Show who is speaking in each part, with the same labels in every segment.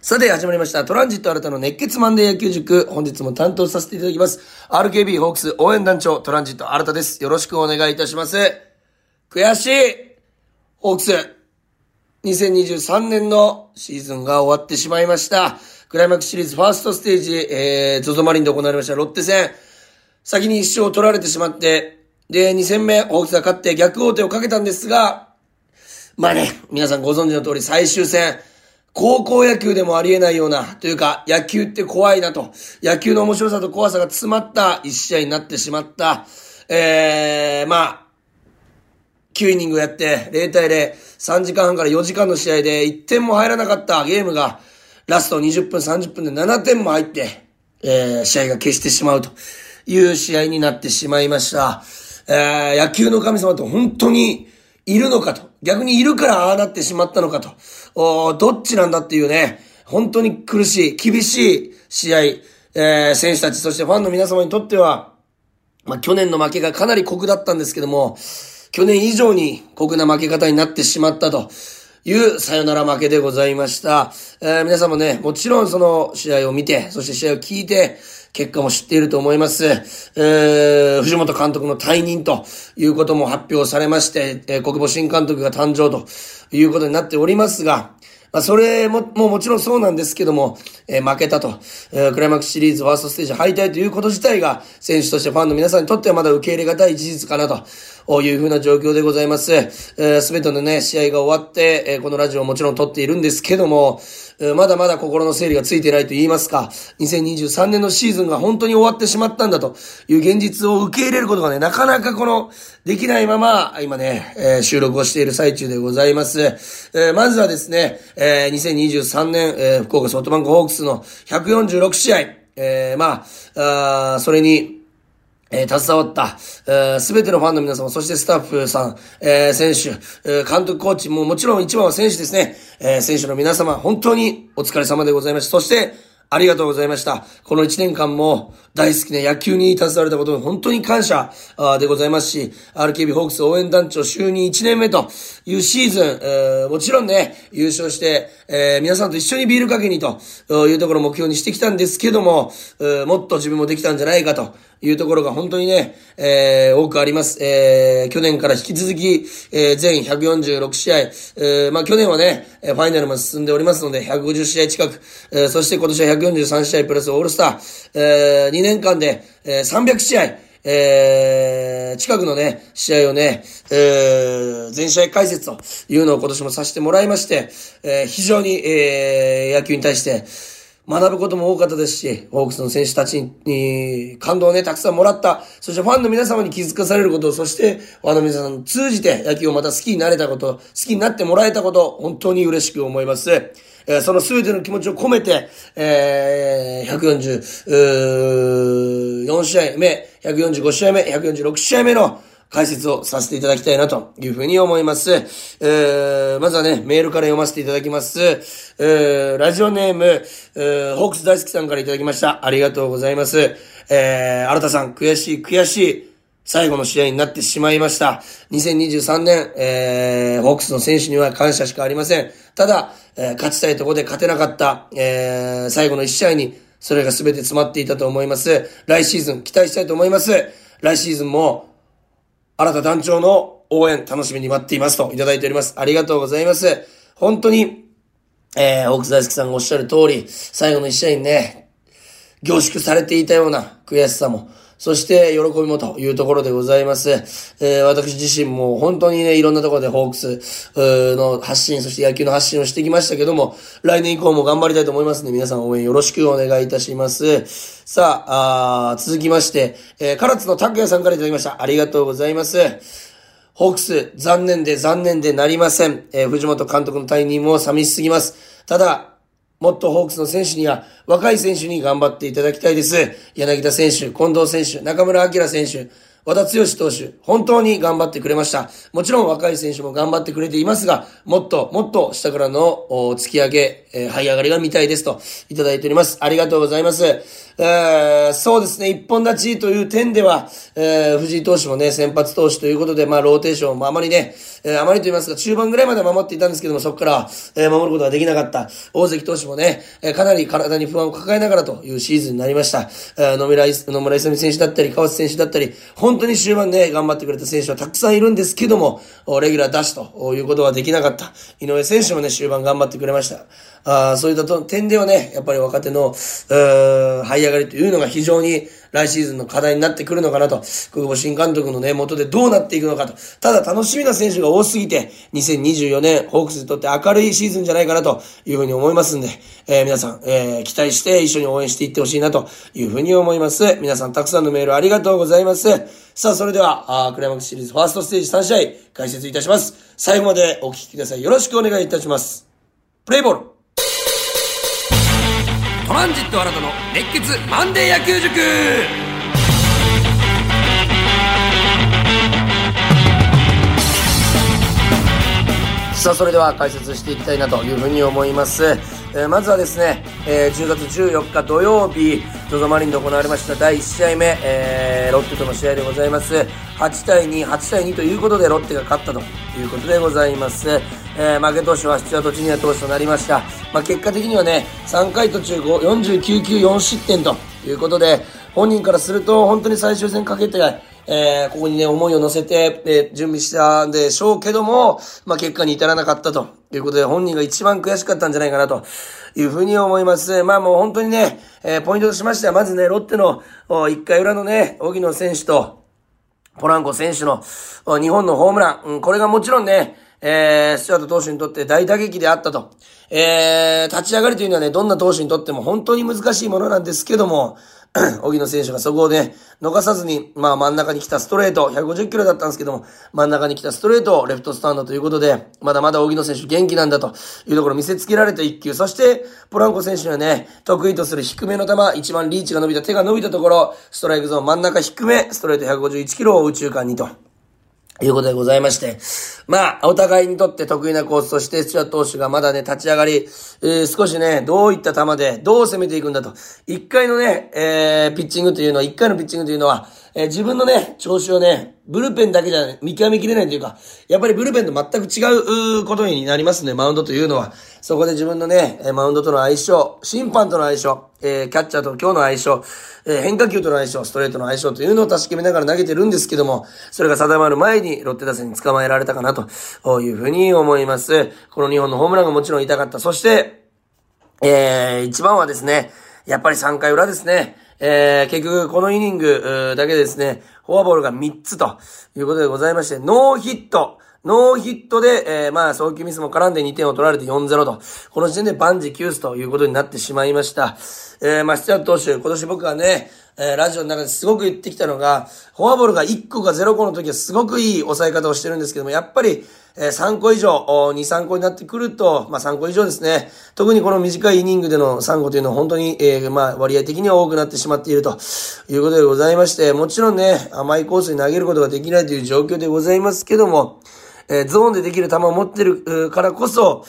Speaker 1: さて、始まりました。トランジット新たの熱血マンデー野球塾。本日も担当させていただきます。RKB ホークス応援団長、トランジット新たです。よろしくお願いいたします。悔しいホークス。2023年のシーズンが終わってしまいました。クライマックスシリーズファーストステージ、えー、ゾゾマリンで行われましたロッテ戦。先に一勝を取られてしまって、で、2戦目、ホークスが勝って逆王手をかけたんですが、まあね、皆さんご存知の通り最終戦、高校野球でもありえないような、というか、野球って怖いなと、野球の面白さと怖さが詰まった一試合になってしまった、えー、まあ、9イニングやって、0対0、3時間半から4時間の試合で1点も入らなかったゲームが、ラスト20分、30分で7点も入って、えー、試合が消してしまうという試合になってしまいました。えー、野球の神様って本当にいるのかと。逆にいるからああなってしまったのかと。おどっちなんだっていうね、本当に苦しい、厳しい試合、えー、選手たち、そしてファンの皆様にとっては、まあ、去年の負けがかなり酷だったんですけども、去年以上に酷な負け方になってしまったというさよなら負けでございました。えー皆さんもね、もちろんその試合を見て、そして試合を聞いて、結果も知っていると思います。えー藤本監督の退任ということも発表されまして、えー国母新監督が誕生ということになっておりますが、まあ、それも、もうもちろんそうなんですけども、えー負けたと、えークライマックスシリーズファーストステージ敗退ということ自体が、選手としてファンの皆さんにとってはまだ受け入れがたい事実かなというふうな状況でございます。えー、全てのね、試合が終わって、えーこのラジオをもちろん撮っているんですけども、まだまだ心の整理がついてないと言いますか、2023年のシーズンが本当に終わってしまったんだという現実を受け入れることがね、なかなかこの、できないまま、今ね、えー収録をしている最中でございます。えーまずはですね、えー2023年、えー福岡ソフトバンクホークスの146試合、えーまあ、あそれに、えー携わった、すべてのファンの皆様、そしてスタッフさん、えー選手、え監督、コーチももちろん一番は選手ですね。え選手の皆様、本当にお疲れ様でございました。そして、ありがとうございました。この1年間も大好きな野球に携われたことに本当に感謝でございますし、RKB ホークス応援団長就任1年目というシーズン、えもちろんね、優勝して、え皆さんと一緒にビールかけにというところを目標にしてきたんですけども、えもっと自分もできたんじゃないかというところが本当にね、えー多くあります。えー去年から引き続き、えー全146試合、えーまあ去年はね、ファイナルまで進んでおりますので、150試合近く、えーそして今年は143試合プラスオールスター、え2年間で、えー300試合、えー近くのね、試合をね、えー全試合解説というのを今年もさせてもらいまして、えー非常に、えー野球に対して、学ぶことも多かったですし、ホークスの選手たちに感動をね、たくさんもらった。そしてファンの皆様に気づかされること、そしてファンの皆さんを通じて野球をまた好きになれたこと、好きになってもらえたこと、本当に嬉しく思います。えーその全ての気持ちを込めて、えー、144試合目、145試合目、146試合目の解説をさせていただきたいなというふうに思います。えー、まずはね、メールから読ませていただきます。えー、ラジオネーム、えー、ホークス大好きさんからいただきました。ありがとうございます。えー、新田さん、悔しい、悔しい。最後の試合になってしまいました。2023年、えー、ホークスの選手には感謝しかありません。ただ、えー勝ちたいところで勝てなかった、えー、最後の1試合に、それが全て詰まっていたと思います。来シーズン期待したいと思います。来シーズンも、新た団長の応援楽しみに待っていますといただいております。ありがとうございます。本当に、えー、奥大好きさんがおっしゃる通り、最後の一試合にね、凝縮されていたような悔しさも、そして喜びもというところでございます。えー私自身も本当にね、いろんなところでホークスの発信、そして野球の発信をしてきましたけども、来年以降も頑張りたいと思いますので、皆さん応援よろしくお願いいたします。さあ、あ続きまして、えー、唐津の拓也さんからいただきました。ありがとうございます。ホークス、残念で残念でなりません。えー藤本監督の退任も寂しすぎます。ただ、もっとホークスの選手には、若い選手に頑張っていただきたいです。柳田選手、近藤選手、中村晃選手、和田剛投手、本当に頑張ってくれました。もちろん若い選手も頑張ってくれていますが、もっともっと下からの突き上げ、えー、這い上がりが見たいですといただいております。ありがとうございます。えー、そうですね、一本立ちという点では、えー、藤井投手もね、先発投手ということで、まあ、ローテーションもあまりね、えー、あまりと言いますか、中盤ぐらいまで守っていたんですけども、そこから、えー、守ることができなかった。大関投手もね、えー、かなり体に不安を抱えながらというシーズンになりました。えー、野村、野村勇選手だったり、川瀬選手だったり、本当に終盤ね、頑張ってくれた選手はたくさんいるんですけども、レギュラー出しということはできなかった。井上選手もね、終盤頑張ってくれました。あそういった点ではね、やっぱり若手の、うー、這い上がりというのが非常に来シーズンの課題になってくるのかなと、久保新監督のね、元でどうなっていくのかと。ただ楽しみな選手が多すぎて、2024年、ホークスにとって明るいシーズンじゃないかなというふうに思いますんで、えー、皆さん、えー、期待して一緒に応援していってほしいなというふうに思います。皆さんたくさんのメールありがとうございます。さあ、それでは、あクライマックスシリーズファーストステージ3試合、解説いたします。最後までお聞きください。よろしくお願いいたします。プレイボールランジット新たの熱血マンデー野球塾。さあ、それでは解説していきたいなというふうに思います。えー、まずはですね、えー、10月14日土曜日、ZOZO マリンで行われました第1試合目、えー、ロッテとの試合でございます。8対2、8対2ということでロッテが勝ったということでございます。えー、負け投手は土屋とチニア投手となりました。まあ、結果的にはね、3回途中49球4失点ということで、本人からすると本当に最終戦かけて、えー、ここにね、思いを乗せて、えー、準備したんでしょうけども、まあ、結果に至らなかったということで、本人が一番悔しかったんじゃないかなというふうに思います。まあもう本当にね、えー、ポイントとしましては、まずね、ロッテの1回裏のね、荻野選手と、ポランコ選手の日本のホームラン、うん、これがもちろんね、えー、スチュワート投手にとって大打撃であったと。えー、立ち上がりというのはね、どんな投手にとっても本当に難しいものなんですけども、荻野選手がそこをね、逃さずに、まあ真ん中に来たストレート、150キロだったんですけども、真ん中に来たストレートをレフトスタンドということで、まだまだ荻野選手元気なんだというところを見せつけられた一球、そして、ポランコ選手はね、得意とする低めの球、一番リーチが伸びた手が伸びたところ、ストライクゾーン真ん中低め、ストレート151キロを宇宙間にと。いうことでございまして。まあ、お互いにとって得意なコースとして、スチュア投手がまだね、立ち上がり、えー、少しね、どういった球で、どう攻めていくんだと。一回のね、えー、ピッチングというのは、一回のピッチングというのは、えー、自分のね、調子をね、ブルペンだけじゃ見極めきれないというか、やっぱりブルペンと全く違うことになりますね、マウンドというのは。そこで自分のね、マウンドとの相性、審判との相性、えー、キャッチャーと今日の相性、えー、変化球との相性、ストレートの相性というのを確かめながら投げてるんですけども、それが定まる前にロッテ打線に捕まえられたかなというふうに思います。この日本のホームランがもちろん痛かった。そして、えー、一番はですね、やっぱり3回裏ですね。えー、結局、このイニングだけですね、フォアボールが3つということでございまして、ノーヒット。ノーヒットで、えー、まあ、早期ミスも絡んで2点を取られて4-0と、この時点で万事休すということになってしまいました。えー、まあ、スチャート投手、今年僕はね、えー、ラジオの中ですごく言ってきたのが、フォアボールが1個か0個の時はすごくいい抑え方をしてるんですけども、やっぱり、え、3個以上、2、3個になってくると、まあ3個以上ですね。特にこの短いイニングでの3個というのは本当に、えー、まあ割合的には多くなってしまっているということでございまして、もちろんね、甘いコースに投げることができないという状況でございますけども、えー、ゾーンでできる球を持ってるからこそ、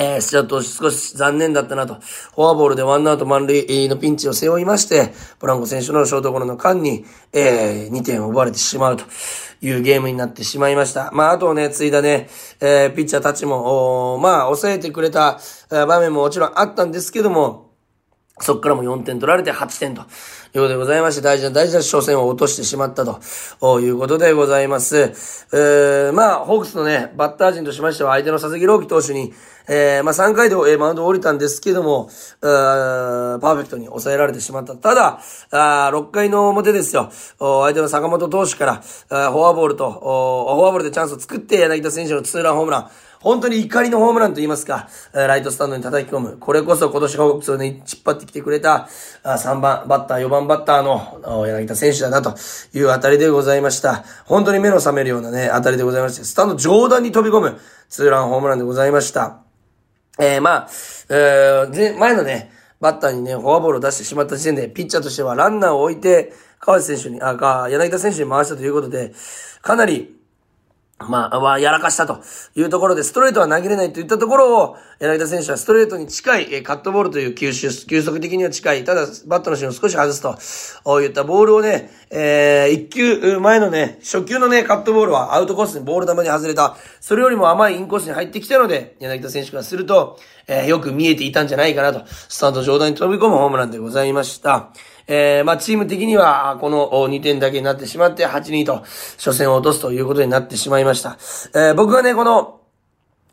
Speaker 1: えー、スチャット少し残念だったなと。フォアボールでワンアウト満塁のピンチを背負いまして、ポランコ選手のショートゴロの間に、えー、2点を奪われてしまうというゲームになってしまいました。まあ、あとね、ついだね、えー、ピッチャーたちも、まあ、抑えてくれた場面ももちろんあったんですけども、そっからも4点取られて8点というでございまして、大事な大事な初戦を落としてしまったということでございます。えー、まあ、ホークスのね、バッター陣としましては相手の佐々木朗希投手に、えー、まあ3回で、えー、マウンドを降りたんですけども、ーパーフェクトに抑えられてしまった。ただ、あ6回の表ですよ。相手の坂本投手から、フォアボールと、フォアボールでチャンスを作って柳田選手のツーランホームラン。本当に怒りのホームランと言いますか、ライトスタンドに叩き込む。これこそ今年ホークスをね、引っ張ってきてくれた、3番バッター、4番バッターの柳田選手だなという当たりでございました。本当に目の覚めるようなね、当たりでございまして、スタンド上段に飛び込むツーランホームランでございました。えー、まあ、えー、前のね、バッターにね、フォアボールを出してしまった時点で、ピッチャーとしてはランナーを置いて、川内選手に、あ、か、柳田選手に回したということで、かなり、まあ、は、やらかしたというところで、ストレートは投げれないといったところを、柳田選手はストレートに近い、カットボールという球種、球速的には近い、ただ、バットの芯を少し外すと、いったボールをね、えー、一球前のね、初球のね、カットボールはアウトコースにボール球に外れた。それよりも甘いインコースに入ってきたので、柳田選手からすると、えー、よく見えていたんじゃないかなと、スタンド上段に飛び込むホームランでございました。えー、まあ、チーム的には、この2点だけになってしまって、8-2と、初戦を落とすということになってしまいました。えー、僕がね、この、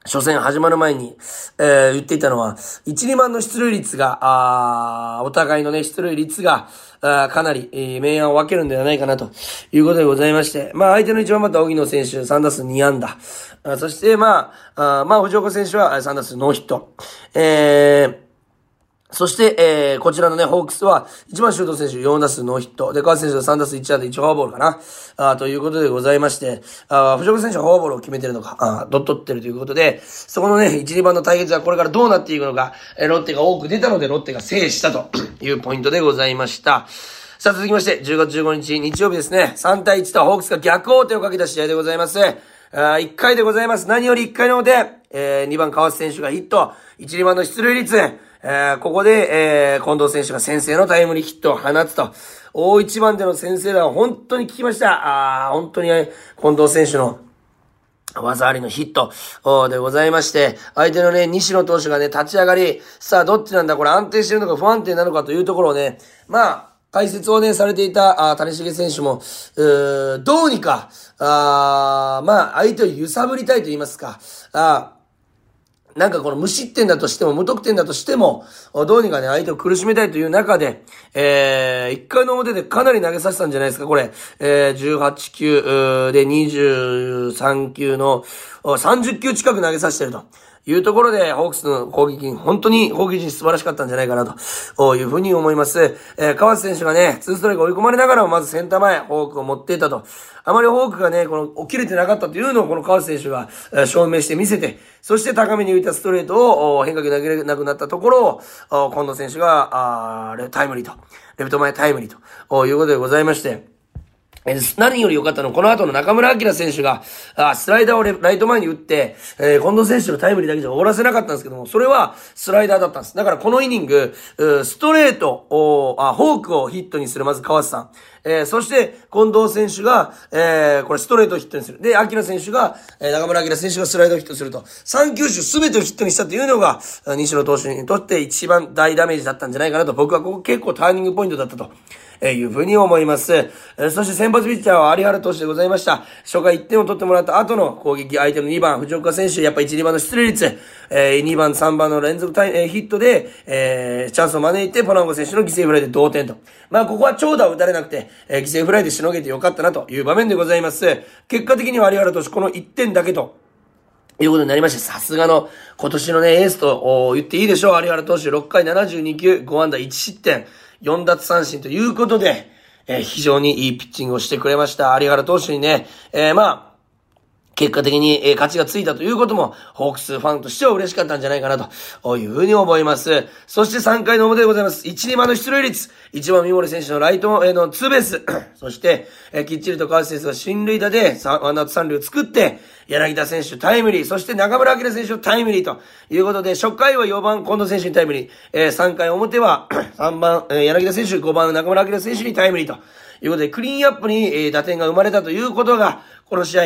Speaker 1: 初戦始まる前に、えー、言っていたのは、1、2番の出塁率が、あお互いのね、出塁率が、あかなり、えー、明暗を分けるんではないかなということでございまして、まあ相手の一番バッター、荻野選手3打数2安打。あそして、まあ、あまあ藤岡選手は3打数ノーヒット。えー、そして、えー、こちらのね、ホークスは、一番シュート選手4打数ノーヒット。で、川瀬選手が3打数1打で1フォアボールかな。あということでございまして、あ藤岡選手はフォアボールを決めてるのか、あドットってるということで、そこのね、1、2番の対決はこれからどうなっていくのか、えー、ロッテが多く出たので、ロッテが制したというポイントでございました。さあ、続きまして、10月15日、日曜日ですね、3対1とホークスが逆王手をかけた試合でございます。あ1回でございます。何より1回の表、えー、2番川瀬選手がヒット、1、2番の出塁率、えー、ここで、えー、近藤選手が先制のタイムリーヒットを放つと。大一番での先制打は本当に効きました。あ本当に、近藤選手の技ありのヒットでございまして、相手のね、西野投手がね、立ち上がり、さあ、どっちなんだこれ安定してるのか不安定なのかというところをね、まあ、解説をね、されていた、あ谷重選手も、うどうにか、あまあ、相手を揺さぶりたいと言いますか、あなんかこの無失点だとしても、無得点だとしても、どうにかね、相手を苦しめたいという中で、えー、1回の表でかなり投げさせたんじゃないですか、これ。えー、18球で23球の30球近く投げさせてると。いうところで、ホークスの攻撃、本当に攻撃陣素晴らしかったんじゃないかなというふうに思います。えー、川瀬選手がね、ツーストライク追い込まれながらもまずセンター前、ホークを持っていったと。あまりホークがね、この、起きれてなかったというのをこの川瀬選手が、えー、証明してみせて、そして高めに浮いたストレートを変化球投げれなくなったところを、近藤選手が、あタイムリーと、レフト前タイムリーということでございまして、何より良かったのは、この後の中村晃選手が、あスライダーをライト前に打って、えー、近藤選手のタイムリーだけじゃ終わらせなかったんですけども、それはスライダーだったんです。だからこのイニング、ストレートを、あ、フォークをヒットにする、まず川瀬さん。えー、そして、近藤選手が、えー、これストレートをヒットにする。で、明選手が、えー、中村明選手がスライドをヒットすると。3球種すべてをヒットにしたというのが、西野投手にとって一番大ダメージだったんじゃないかなと、僕はここ結構ターニングポイントだったと。えいうふうに思います。えそして先発ピッチャーは有原投手でございました。初回1点を取ってもらった後の攻撃、相手の2番、藤岡選手、やっぱ1、2番の出塁率、え2番、3番の連続タイ、えヒットで、えチャンスを招いて、ポランコ選手の犠牲フライで同点と。まあ、ここは長打を打たれなくて、え犠牲フライでしのげてよかったなという場面でございます。結果的には有原投手、この1点だけと、いうことになりまして、さすがの今年のね、エースと言っていいでしょう。有原投手6回72球、5安打1失点。4奪三振ということで、えー、非常にいいピッチングをしてくれました。有原投手にね、えー、まあ、結果的に、え勝ちがついたということも、ホークスファンとしては嬉しかったんじゃないかなというふうに思います。そして3回の表でございます。1、2番の出塁率。1番三森選手のライト、えのツーベース。そして、えきっちりと川内選手が進塁打で、ワンアウト三塁を作って、柳田選手タイムリー、そして中村明選手タイムリーということで、初回は4番近藤選手にタイムリー、えー、3回表は 3番、え、柳田選手、5番中村明選手にタイムリーということで、クリーンアップに、え、打点が生まれたということが、この試合、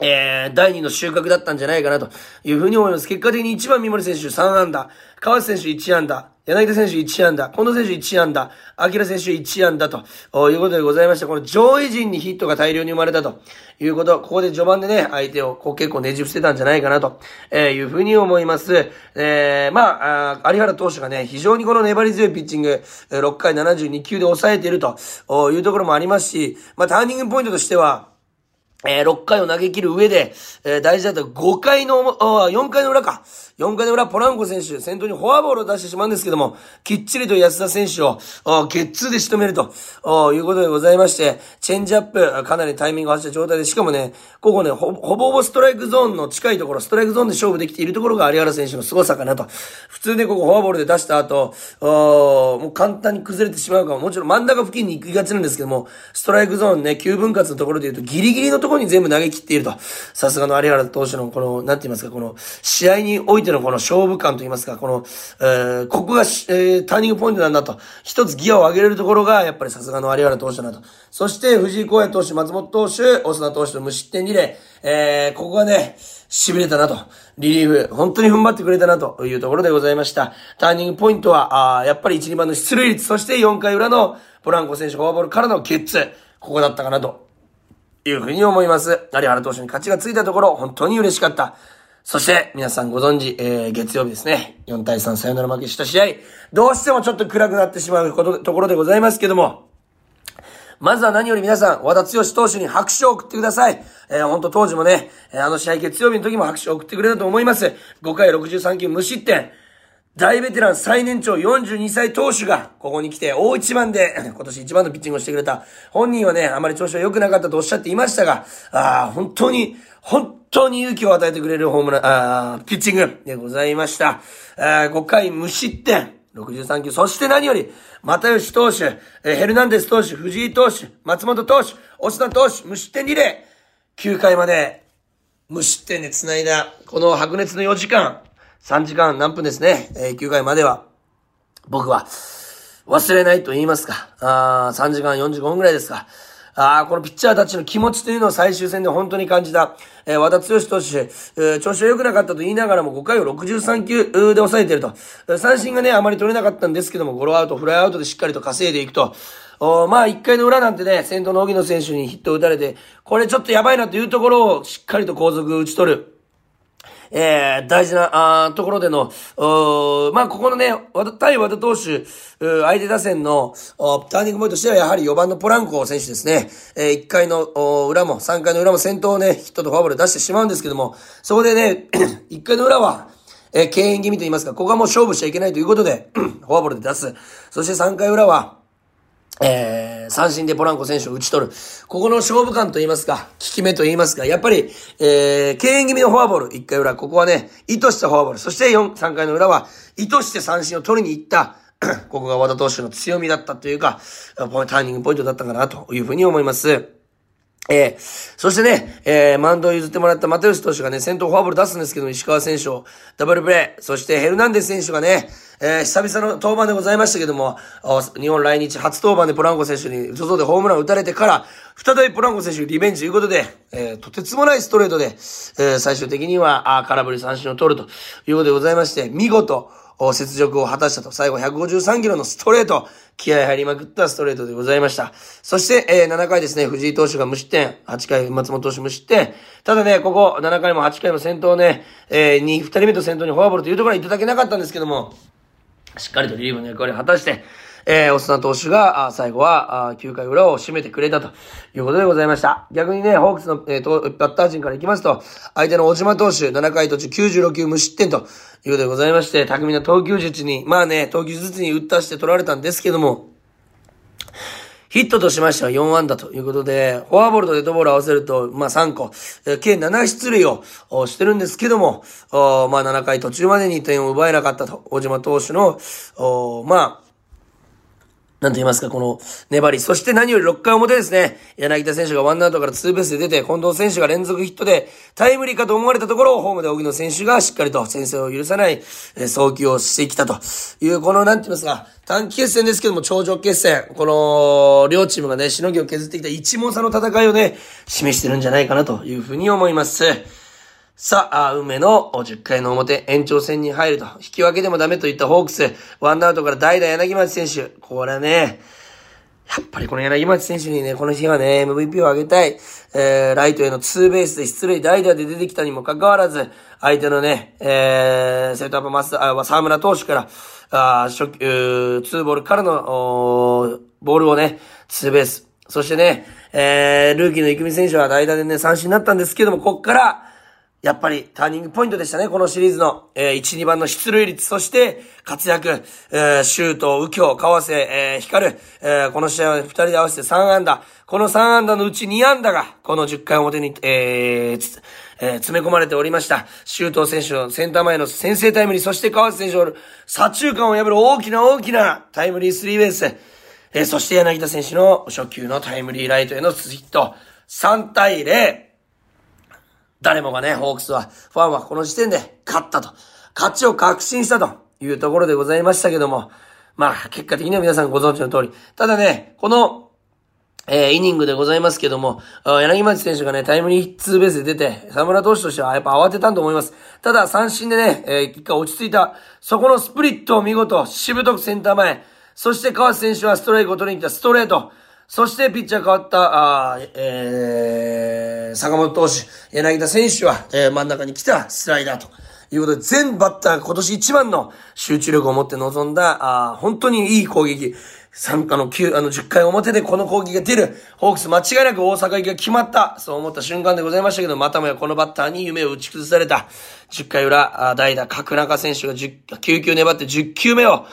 Speaker 1: えー、第2の収穫だったんじゃないかなというふうに思います。結果的に1番三森選手3安打、川瀬選手1安打、柳田選手1安打、近藤選手1安打、明選手1安打ということでございまして、この上位陣にヒットが大量に生まれたということ、ここで序盤でね、相手をこう結構ねじ伏せたんじゃないかなというふうに思います。えー、まあ、有原投手がね、非常にこの粘り強いピッチング、6回72球で抑えているというところもありますし、まあ、ターニングポイントとしては、えー、6回を投げ切る上で、えー、大事だった5回の、4回の裏か。4回の裏、ポランコ選手、先頭にフォアボールを出してしまうんですけども、きっちりと安田選手を、ゲッツーで仕留めると、いうことでございまして、チェンジアップ、かなりタイミングを走った状態で、しかもね、ここね、ほぼほぼストライクゾーンの近いところ、ストライクゾーンで勝負できているところが有原選手の凄さかなと。普通でここフォアボールで出した後、もう簡単に崩れてしまうかも。もちろん真ん中付近に行きがちなんですけども、ストライクゾーンね、9分割のところで言うとギリギリのところに全部投げ切っていると。さすがの有原投手のこの、なんて言いますか、この、試合においてのこの勝負感と言いますか、この、えー、ここが、えー、ターニングポイントなんだと。一つギアを上げれるところが、やっぱりさすがの有原投手だなと。そして、藤井光也投手、松本投手、オスナ投手の無失点リレー、えー、ここがね、痺れたなと。リリーフ、本当に踏ん張ってくれたなというところでございました。ターニングポイントは、あやっぱり1、2番の出塁率、そして4回裏のポランコ選手フォアボールからのゲッツ。ここだったかなと。いうふうに思います。有原投手に勝ちがついたところ、本当に嬉しかった。そして、皆さんご存知、えー、月曜日ですね。4対3サヨナラ負けした試合。どうしてもちょっと暗くなってしまうこと、ところでございますけども、まずは何より皆さん、和田剛投手に拍手を送ってください。えー、ほんと当時もね、あの試合月曜日の時も拍手を送ってくれたと思います。5回63球無失点。大ベテラン最年長42歳投手が、ここに来て大一番で、今年一番のピッチングをしてくれた。本人はね、あまり調子は良くなかったとおっしゃっていましたが、ああ本当に、本当に勇気を与えてくれるホームラン、ああピッチングでございました。あ5回無失点。63球。そして何より、又吉投手、えヘルナンデス投手、藤井投手、松本投手、オスナ投手、無失点リレー。9回まで無失点で繋いだ、この白熱の4時間。3時間何分ですね。えー、9回までは、僕は、忘れないと言いますか。あ3時間45分ぐらいですか。ああ、このピッチャーたちの気持ちというのを最終戦で本当に感じた。えー、和田剛投手、えー、調子は良くなかったと言いながらも5回を63球で抑えていると。三振がね、あまり取れなかったんですけども、ゴロアウト、フライアウトでしっかりと稼いでいくと。おまあ、1回の裏なんてね、先頭の荻野選手にヒットを打たれて、これちょっとやばいなというところをしっかりと後続打ち取る。えー、大事な、あところでの、まあ、ここのね、対和田投手、相手打線の、ターニングポイントとしてはやはり4番のポランコ選手ですね。えー、1回の裏も、3回の裏も先頭をね、ヒットとフォアボール出してしまうんですけども、そこでね、1回の裏は、えー、敬遠気味と言いますか、ここはもう勝負しちゃいけないということで、フォアボールで出す。そして3回裏は、えー、三振でポランコ選手を打ち取る。ここの勝負感と言いますか、効き目と言いますか、やっぱり、えー、敬遠気味のフォアボール、一回裏、ここはね、意図したフォアボール、そして四、三回の裏は、意図して三振を取りに行った、ここが和田投手の強みだったというか、ターニングポイントだったかな、というふうに思います。えー、そしてね、えー、マウンドを譲ってもらった又吉投手がね、先頭フォアボール出すんですけど、石川選手をダブルプレー、そしてヘルナンデス選手がね、えー、久々の登板でございましたけども、日本来日初登板でポランコ選手に、外でホームラン打たれてから、再びポランコ選手リベンジということで、えー、とてつもないストレートで、えー、最終的には、あ空振り三振を取るということでございまして、見事、雪辱を果たしたと。最後153キロのストレート。気合入りまくったストレートでございました。そして、えー、7回ですね、藤井投手が無失点。8回、松本投手無失点。ただね、ここ、7回も8回も先頭ね、えー、2、2人目と先頭にフォアボールというところはいただけなかったんですけども、しっかりとリリーフの役割を果たして、えー、オスナ投手が、あ最後は、あ9回裏を締めてくれたということでございました。逆にね、ホークスの、えー、とバッター陣から行きますと、相手の小島投手、7回途中96球無失点ということでございまして、巧みな投球術に、まあね、投球術に打ったして取られたんですけども、ヒットとしましては4安打ということで、フォアボールとデッドボール合わせると、まあ3個、計7出塁をしてるんですけども、まあ7回途中までに点を奪えなかったと、小島投手の、まあ、なんと言いますか、この粘り。そして何より6回表ですね。柳田選手がワンアウトからツーベースで出て、近藤選手が連続ヒットでタイムリーかと思われたところをホームで荻野選手がしっかりと先制を許さない、え送球をしてきたという、この、なんて言いますか、短期決戦ですけども、頂上決戦。この、両チームがね、しのぎを削ってきた一問差の戦いをね、示してるんじゃないかなというふうに思います。さあ、運命の10回の表、延長戦に入ると。引き分けでもダメといったホークス。ワンアウトから代打柳町選手。これね、やっぱりこの柳町選手にね、この日はね、MVP をあげたい。えー、ライトへのツーベースで出塁代打で出てきたにもかかわらず、相手のね、えー、セットアップマスあ、沢村投手から、あ初、ツーボールからの、ボールをね、ツーベース。そしてね、えー、ルーキーの生見選手は代打でね、三振になったんですけども、こっから、やっぱりターニングポイントでしたね、このシリーズの、えー、1、2番の出塁率、そして活躍、えー、シュート、右京、川瀬、えー、晃、えー、この試合は2人で合わせて3安打。この3安打のうち2安打が、この10回表に、えー、えー、詰め込まれておりました。周東選手のセンター前の先制タイムリー、そして川瀬選手の左中間を破る大きな大きなタイムリースリーベース。えー、そして柳田選手の初球のタイムリーライトへのヒット。3対0。誰もがね、ホークスは、ファンはこの時点で勝ったと。勝ちを確信したというところでございましたけども、まあ、結果的には皆さんご存知の通り。ただね、このえー、イニングでございますけども、柳町選手がね、タイムリーツーベースで出て、沢村投手としてはやっぱ慌てたと思います。ただ、三振でね、えー、一回落ち着いた、そこのスプリットを見事、しぶとくセンター前、そして川瀬選手はストレートを取りに来たストレート、そしてピッチャー変わった、あえー、坂本投手、柳田選手は、え、真ん中に来たスライダーと。いうことで、全バッター今年一番の集中力を持って臨んだ、あ本当にいい攻撃。参加の9、あの10回表でこの攻撃が出る。ホークス間違いなく大阪行きが決まった。そう思った瞬間でございましたけど、またもやこのバッターに夢を打ち崩された。10回裏、あ代打、角中選手が10、9球粘って10球目を、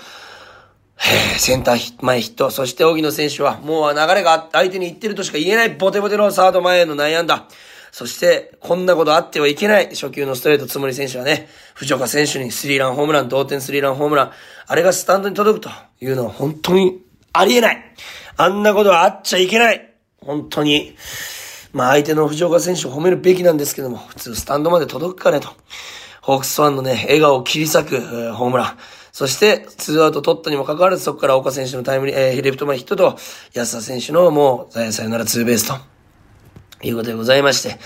Speaker 1: センター前ヒット。そして荻野選手は、もう流れが相手に行ってるとしか言えないボテボテのサード前への内野安打。そして、こんなことあってはいけない。初球のストレート、つもり選手はね、藤岡選手にスリーランホームラン、同点スリーランホームラン。あれがスタンドに届くというのは本当にありえないあんなことはあっちゃいけない本当に。まあ相手の藤岡選手を褒めるべきなんですけども、普通スタンドまで届くかねと。ホークスファンのね、笑顔を切り裂く、ホームラン。そして、ツーアウト取ったにもかかわらず、そこから岡選手のタイムリー、えー、レフト前ヒットと、安田選手のもう、さよならツーベースと。いうことでございまして、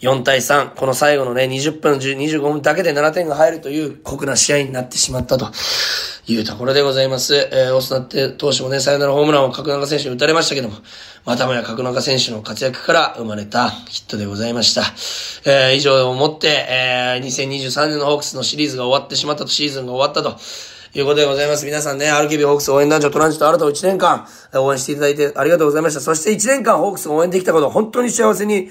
Speaker 1: 4対3、この最後のね、20分、25分だけで7点が入るという酷な試合になってしまったと。いうところでございます。えー、オスナって投手もね、サヨナラホームランを角中選手に打たれましたけども、またもや角中選手の活躍から生まれたヒットでございました。えー、以上をもって、えー、2023年のホークスのシリーズが終わってしまったと、シーズンが終わったと。いうことでございます。皆さんね、RKB ホークス応援団長トランジット新たを1年間応援していただいてありがとうございました。そして1年間ホークスが応援できたこと、本当に幸せに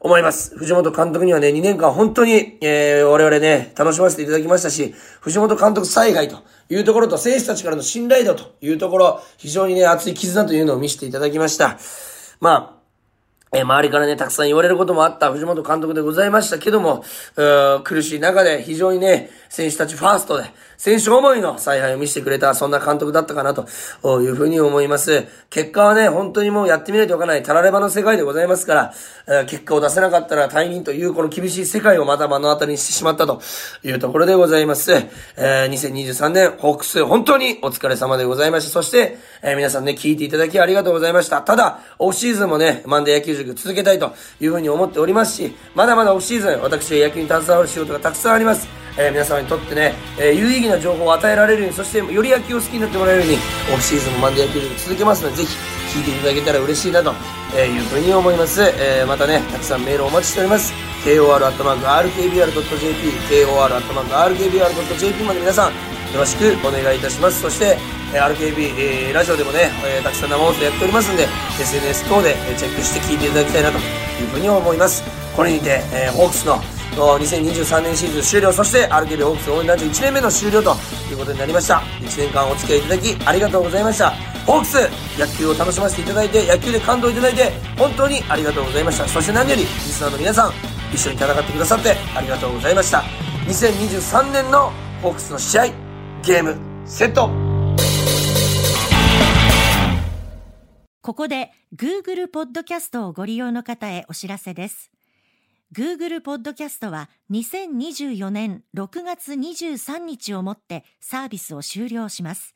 Speaker 1: 思います。藤本監督にはね、2年間本当に、えー、我々ね、楽しませていただきましたし、藤本監督災害というところと、選手たちからの信頼度というところ、非常にね、熱い絆というのを見せていただきました。まあ、えー、周りからね、たくさん言われることもあった藤本監督でございましたけども、苦しい中で非常にね、選手たちファーストで、選手思いの采配を見せてくれた、そんな監督だったかなというふうに思います。結果はね、本当にもうやってみないとわからない、たらればの世界でございますから、え、結果を出せなかったら退任というこの厳しい世界をまた目の当たりにしてしまったというところでございます。えー、2023年、ホークス、本当にお疲れ様でございました。そして、えー、皆さんね、聞いていただきありがとうございました。ただ、オフシーズンもね、マンデー野球塾続けたいというふうに思っておりますし、まだまだオフシーズン、私は野球に携わる仕事がたくさんあります。えー、皆様にとってね、えー、有意義な情報を与えられるように、そしてより野球を好きになってもらえるように、オフシーズンもマンデー野球続けますので、ぜひ聞いていただけたら嬉しいなとえいうふうに思います。えー、またね、たくさんメールをお待ちしております。kor.rkbr.jp、kor.rkbr.jp まで皆さん、よろしくお願いいたします。そして、RKB、えー、ラジオでもね、えー、たくさん生放送やっておりますんで、SNS 等でチェックして聞いていただきたいなというふうに思います。これにて、えー、ホークスの2023年シーズン終了、そして RKB ホークス応援団長1年目の終了ということになりました。1年間お付き合いいただきありがとうございました。ホークス、野球を楽しませていただいて、野球で感動いただいて、本当にありがとうございました。そして何より、リスナーの皆さん、一緒に戦ってくださってありがとうございました。2023年のホークスの試合、ゲーム、セット
Speaker 2: ここで Google ポッドキャストをご利用の方へお知らせです。Google ポッドキャストは2024年6月23日をもってサービスを終了します。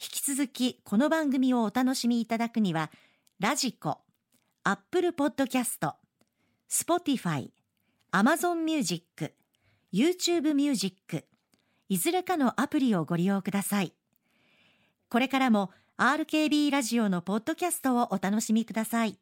Speaker 2: 引き続きこの番組をお楽しみいただくには、ラジコ、Apple Podcast、Spotify、Amazon Music、YouTube Music、いずれかのアプリをご利用ください。これからも RKB ラジオのポッドキャストをお楽しみください。